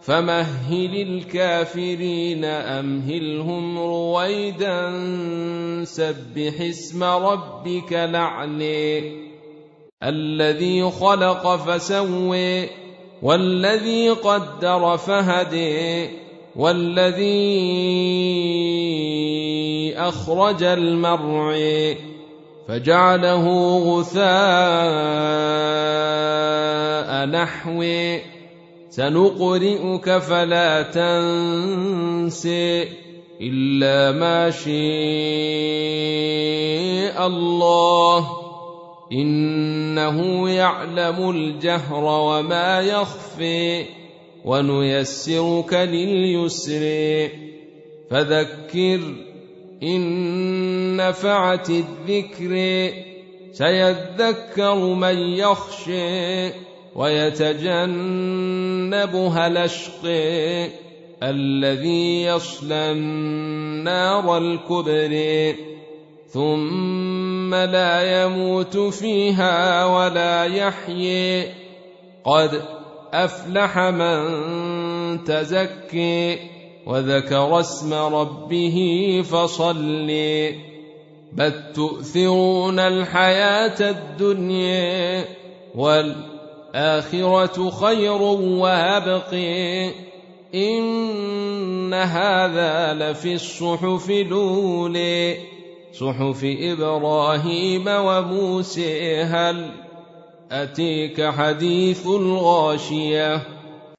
فمهل الكافرين أمهلهم رويدا سبح اسم ربك لعلي الذي خلق فسوي والذي قدر فهدي والذي أخرج المرعي فجعله غثاء نحوي سنقرئك فلا تنسي إلا ما شاء الله. إنه يعلم الجهر وما يخفي ونيسرك لليسر. فذكر إن نفعت الذكر. سيذكر من يخشي ويتجنبها الاشقي الذي يصلى النار الكبري ثم لا يموت فيها ولا يحيي قد أفلح من تزكي وذكر اسم ربه فصلي بل تؤثرون الحياة الدنيا والاخره خير وأبقي. إن هذا لفي الصحف الأولي. صحف إبراهيم وموسى. هل أتيك حديث الغاشية؟